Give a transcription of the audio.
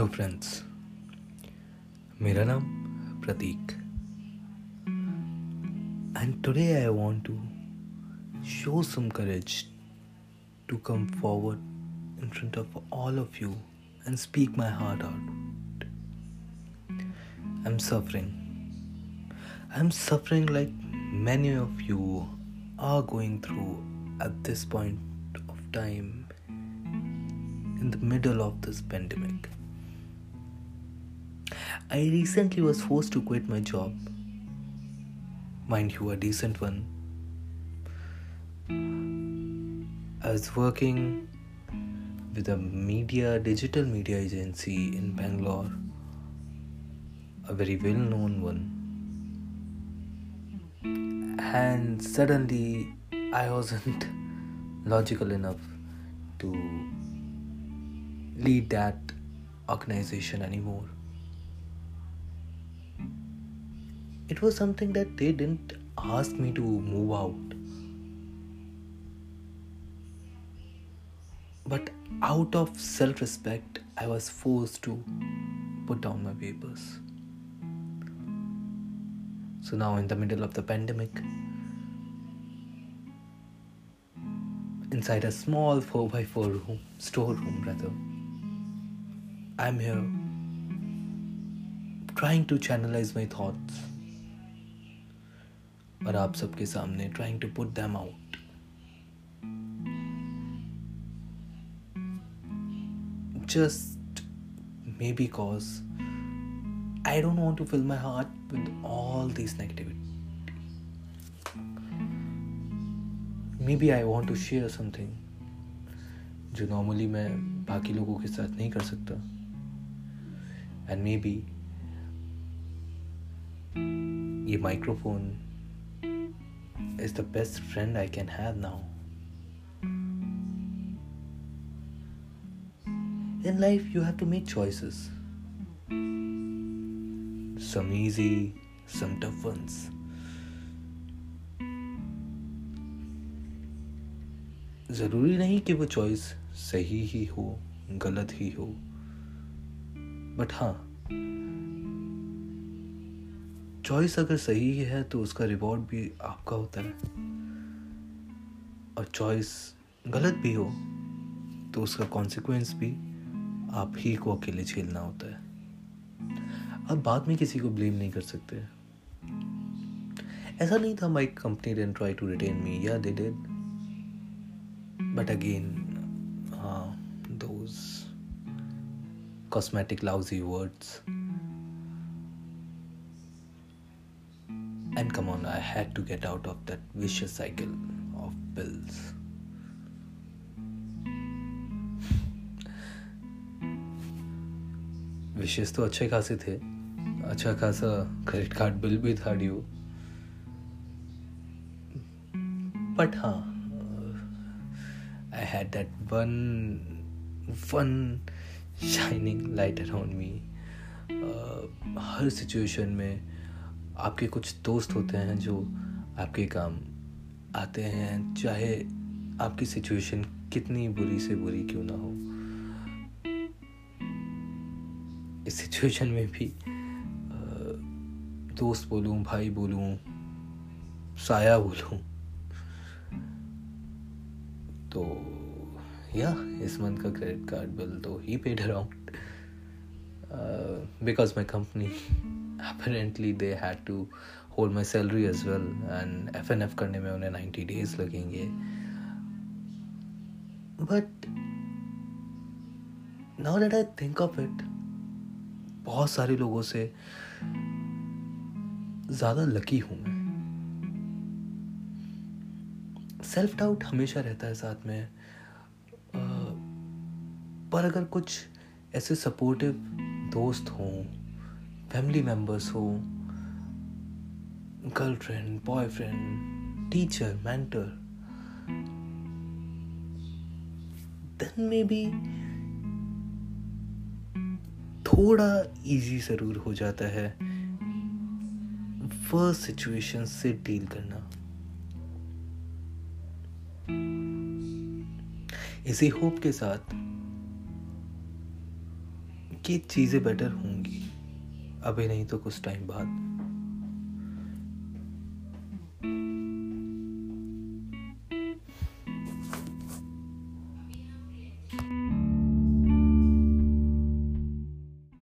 Hello friends मेरा नाम Prateek and today I want to show some courage to come forward in front of all of you and speak my heart out. I'm suffering. I'm suffering like many of you are going through at this point of time in the middle of this pandemic. I recently was forced to quit my job. Mind you, a decent one. I was working with a media, digital media agency in Bangalore, a very well known one. And suddenly, I wasn't logical enough to lead that organization anymore. It was something that they didn't ask me to move out. But out of self respect, I was forced to put down my papers. So now, in the middle of the pandemic, inside a small 4x4 room, storeroom rather, I'm here trying to channelize my thoughts और आप सबके सामने trying to put them out just maybe cause I don't want to fill my heart with all these negativity. Maybe I want to share something जो normally मैं बाकी लोगों के साथ नहीं कर सकता एंड मे बी ये microphone is the best friend I can have now. In life, you have to make choices. Some easy, some tough ones. ज़रूरी नहीं कि वो चॉइस सही ही हो गलत ही हो बट हाँ चॉइस अगर सही है तो उसका रिवॉर्ड भी आपका होता है। और चॉइस गलत भी हो तो उसका कॉन्सिक्वेंस भी आप ही को अकेले झेलना होता है। अब बाद में किसी को ब्लेम नहीं कर सकते। ऐसा नहीं था my company didn't try to retain me या दे डिड बट अगेन हाँ those cosmetic lousy words And come on, I had to get out of that vicious cycle of bills. विशेष तो अच्छे खासे थे। अच्छा खासा क्रेडिट कार्ड बिल भी था ड्यू बट हाँ I had that one one shining light around me her situation में आपके कुछ दोस्त होते हैं जो आपके काम आते हैं, चाहे आपकी सिचुएशन कितनी बुरी से बुरी क्यों ना हो। इस सिचुएशन में भी दोस्त बोलूँ, भाई बोलूँ, साया बोलूँ तो या, इस मंथ का क्रेडिट कार्ड बिल तो ही paid around because my company apparently they had to hold my salary as well and FNF करने में उन्हें 90 days लगेंगे but now that I think of it बहुत सारे लोगों से ज़्यादा लकी हूँ मैं सेल्फ डाउट हमेशा रहता है साथ में पर अगर कुछ ऐसे सपोर्टिव दोस्त हों फैमिली मेंबर्स हो girlfriend boyfriend teacher mentor then maybe थोड़ा इजी ज़रूर हो जाता है वह सिचुएशन से डील करना। इसी होप के साथ कि चीज़ें बेटर होंगी अभी नहीं तो कुछ टाइम बाद।